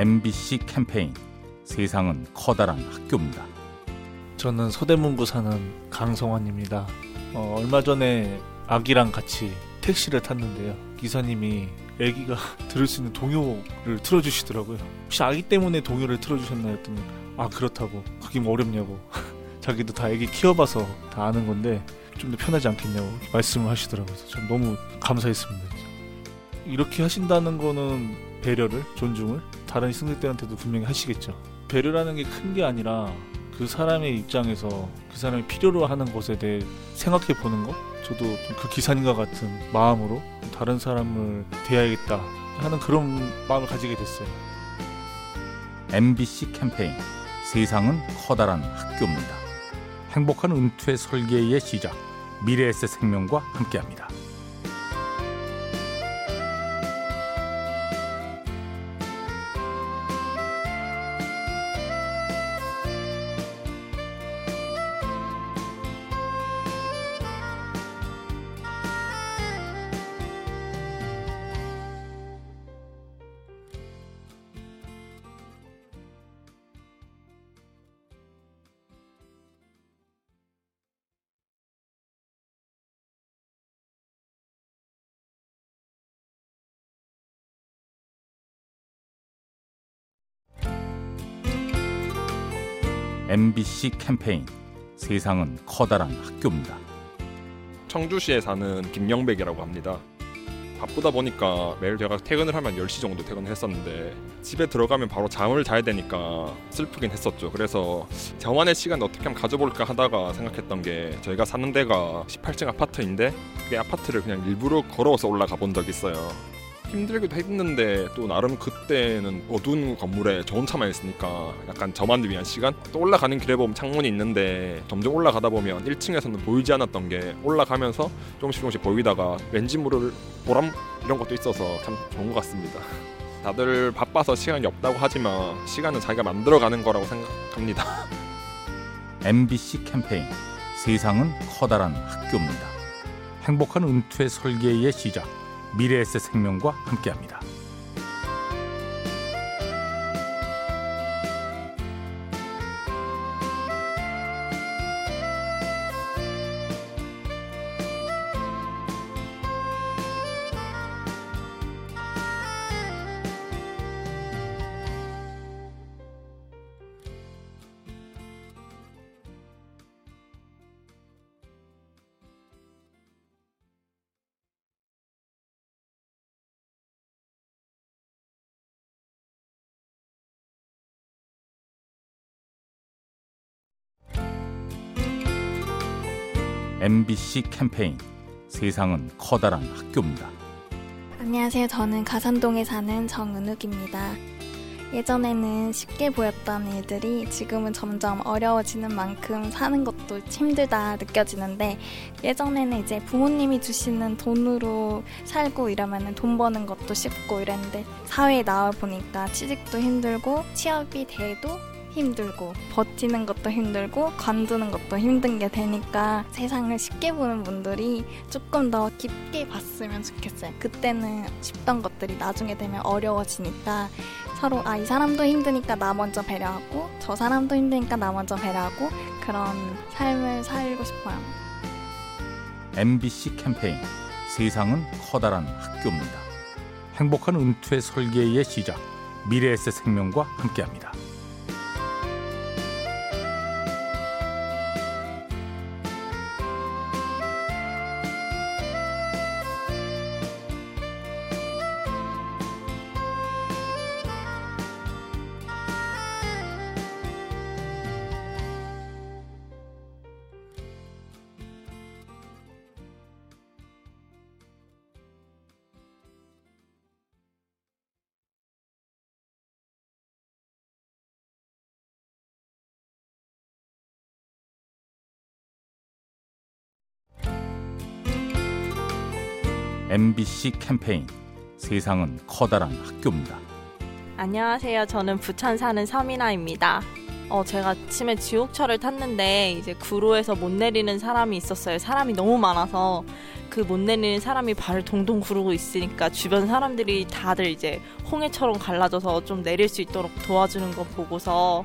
MBC 캠페인 세상은 커다란 학교입니다. 저는 서대문구 사는 강성환입니다. 어, 얼마 전에 아기랑 같이 택시를 탔는데요. 기사님이 아기가 들을 수 있는 동요를 틀어주시더라고요. 혹시 아기 때문에 동요를 틀어주셨나요? 했더니 아 그렇다고 그게 뭐 어렵냐고 자기도 다 아기 키워봐서 다 아는 건데 좀 더 편하지 않겠냐고 말씀을 하시더라고요. 전 너무 감사했습니다. 이렇게 하신다는 거는 배려를 존중을 다른 승객들한테도 분명히 하시겠죠. 배려라는 게큰게 아니라 그 사람의 입장에서 그 사람이 필요로 하는 것에 대해 생각해 보는 것 저도 좀그 기사님과 같은 마음으로 다른 사람을 대해야겠다 하는 그런 마음을 가지게 됐어요. MBC 캠페인 세상은 커다란 학교입니다. 행복한 은퇴 설계의 시작 미래에셋 생명과 함께합니다. MBC 캠페인 세상은 커다란 학교입니다. 청주시에 사는 김영백이라고 합니다. 바쁘다 보니까 매일 제가 퇴근을 하면 10시 정도 퇴근을 했었는데 집에 들어가면 바로 잠을 자야 되니까 슬프긴 했었죠. 그래서 저만의 시간 어떻게 하면 가져볼까 하다가 생각했던 게 저희가 사는 데가 18층 아파트인데 그 아파트를 그냥 일부러 걸어서 올라가 본 적이 있어요. 힘들기도 했는데 또 나름 그때는 어두운 건물에 저 혼자만 있으니까 약간 저만 위한 시간? 또 올라가는 길에 보면 창문이 있는데 점점 올라가다 보면 1층에서는 보이지 않았던 게 올라가면서 조금씩 조금씩 보이다가 왠지 모를 보람 이런 것도 있어서 참 좋은 것 같습니다. 다들 바빠서 시간이 없다고 하지만 시간은 자기가 만들어가는 거라고 생각합니다. MBC 캠페인 세상은 커다란 학교입니다. 행복한 은퇴 설계의 시작 미래에셋 생명과 함께합니다. MBC 캠페인 세상은 커다란 학교입니다. 안녕하세요. 저는 가산동에 사는 정은욱입니다. 예전에는 쉽게 보였던 일들이 지금은 점점 어려워지는 만큼 사는 것도 힘들다 느껴지는데 예전에는 이제 부모님이 주시는 돈으로 살고 이러면 돈 버는 것도 쉽고 이랬는데 사회에 나와 보니까 취직도 힘들고 취업이 돼도 힘들고 버티는 것도 힘들고 관두는 것도 힘든 게 되니까 세상을 쉽게 보는 분들이 조금 더 깊게 봤으면 좋겠어요. 그때는 쉽던 것들이 나중에 되면 어려워지니까 서로 아 이 사람도 힘드니까 나 먼저 배려하고 저 사람도 힘드니까 나 먼저 배려하고 그런 삶을 살고 싶어요. MBC 캠페인 세상은 커다란 학교입니다. 행복한 은퇴 설계의 시작 미래에셋 생명과 함께합니다. MBC 캠페인 세상은 커다란 학교입니다. 안녕하세요. 저는 부천 사는 서민아입니다. 어, 제가 아침에 지옥철을 탔는데 이제 구로에서 못 내리는 사람이 있었어요. 사람이 너무 많아서 그 못 내리는 사람이 발을 동동 구르고 있으니까 주변 사람들이 다들 이제 홍해처럼 갈라져서 좀 내릴 수 있도록 도와주는 거 보고서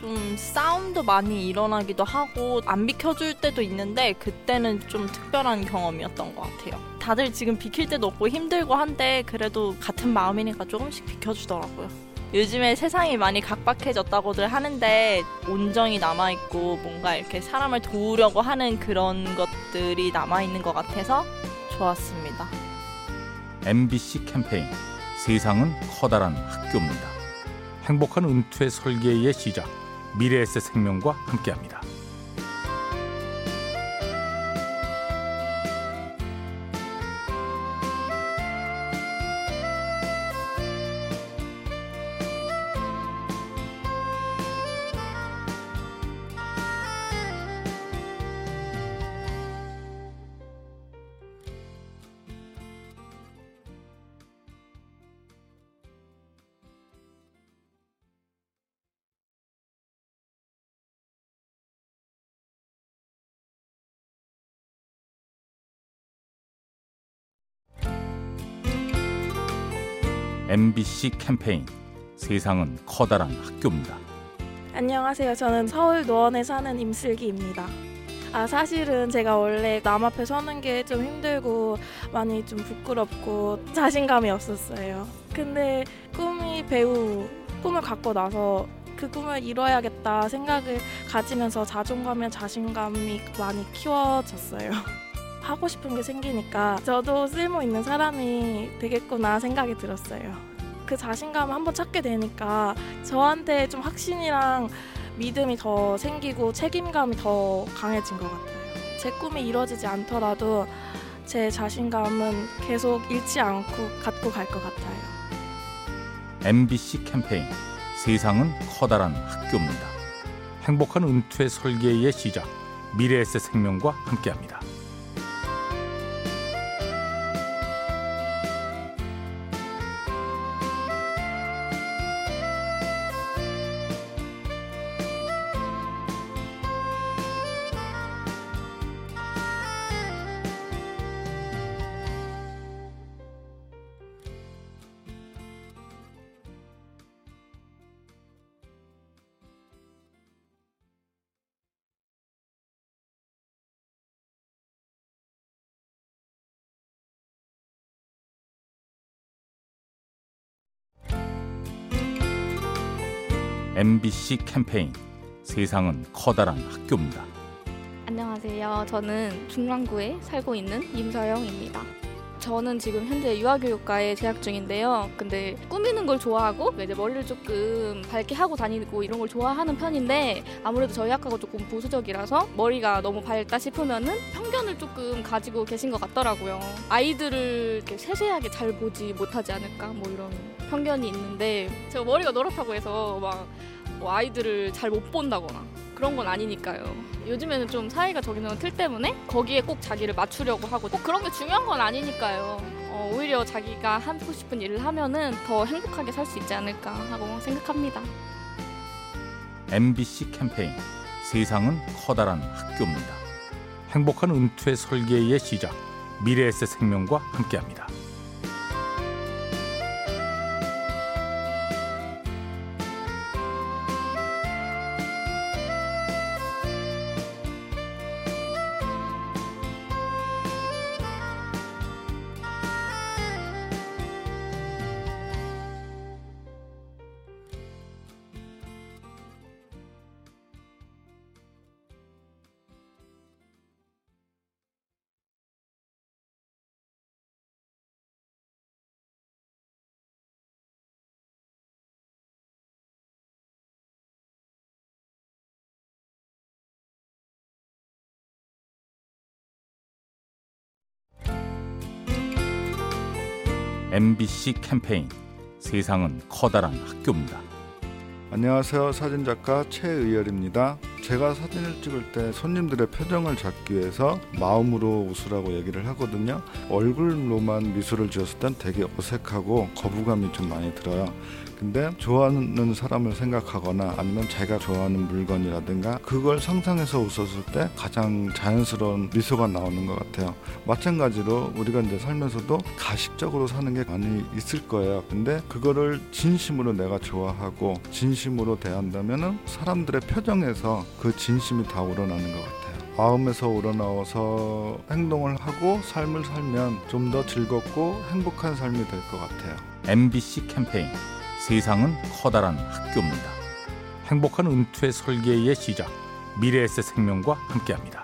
좀 싸움도 많이 일어나기도 하고 안 비켜줄 때도 있는데 그때는 좀 특별한 경험이었던 것 같아요. 다들 지금 비킬 때도 없고 힘들고 한데 그래도 같은 마음이니까 조금씩 비켜주더라고요. 요즘에 세상이 많이 각박해졌다고들 하는데 온정이 남아있고 뭔가 이렇게 사람을 도우려고 하는 그런 것들이 남아있는 것 같아서 좋았습니다. MBC 캠페인 세상은 커다란 학교입니다. 행복한 은퇴 설계의 시작 미래에셋 생명과 함께합니다. MBC 캠페인 세상은 커다란 학교입니다. 안녕하세요. 저는 서울 노원에 사는 임슬기입니다. 아, 사실은 제가 원래 남 앞에 서는 게 좀 힘들고 많이 좀 부끄럽고 자신감이 없었어요. 근데 꿈이 배우 꿈을 갖고 나서 그 꿈을 이뤄야겠다 생각을 가지면서 자존감이나 자신감이 많이 키워졌어요. 하고 싶은 게 생기니까 저도 쓸모 있는 사람이 되겠구나 생각이 들었어요. 그 자신감을 한번 찾게 되니까 저한테 좀 확신이랑 믿음이 더 생기고 책임감이 더 강해진 것 같아요. 제 꿈이 이루어지지 않더라도 제 자신감은 계속 잃지 않고 갖고 갈 것 같아요. MBC 캠페인 세상은 커다란 학교입니다. 행복한 은퇴 설계의 시작 미래에셋 생명과 함께합니다. MBC 캠페인 세상은 커다란 학교입니다. 안녕하세요. 저는 중랑구에 살고 있는 임서영입니다. 저는 지금 현재 유아교육과에 재학 중인데요. 근데 꾸미는 걸 좋아하고 이제 머리를 조금 밝게 하고 다니고 이런 걸 좋아하는 편인데 아무래도 저희 학과가 조금 보수적이라서 머리가 너무 밝다 싶으면은 편견을 조금 가지고 계신 것 같더라고요. 아이들을 세세하게 잘 보지 못하지 않을까 뭐 이런 편견이 있는데 제가 머리가 노랗다고 해서 막 뭐 아이들을 잘 못 본다거나 그런 건 아니니까요. 요즘에는 좀 사회가 적용하는 틀 때문에 거기에 꼭 자기를 맞추려고 하고 꼭 그런 게 중요한 건 아니니까요. 어, 오히려 자기가 하고 싶은 일을 하면은 더 행복하게 살 수 있지 않을까 하고 생각합니다. MBC 캠페인 세상은 커다란 학교입니다. 행복한 은퇴 설계의 시작 미래에셋 생명과 함께합니다. MBC 캠페인 세상은 커다란 학교입니다. 안녕하세요. 사진작가 최의열입니다. 제가 사진을 찍을 때 손님들의 표정을 잡기 위해서 마음으로 웃으라고 얘기를 하거든요. 얼굴로만 미소를 지었을 땐 되게 어색하고 거부감이 좀 많이 들어요. 근데 좋아하는 사람을 생각하거나 아니면 제가 좋아하는 물건이라든가 그걸 상상해서 웃었을 때 가장 자연스러운 미소가 나오는 것 같아요. 마찬가지로 우리가 이제 살면서도 가식적으로 사는 게 많이 있을 거예요. 근데 그거를 진심으로 내가 좋아하고 진심으로 대한다면은 사람들의 표정에서 그 진심이 다 우러나는 것 같아요. 마음에서 우러나와서 행동을 하고 삶을 살면 좀 더 즐겁고 행복한 삶이 될 것 같아요. MBC 캠페인 세상은 커다란 학교입니다. 행복한 은퇴 설계의 시작 미래에셋 생명과 함께합니다.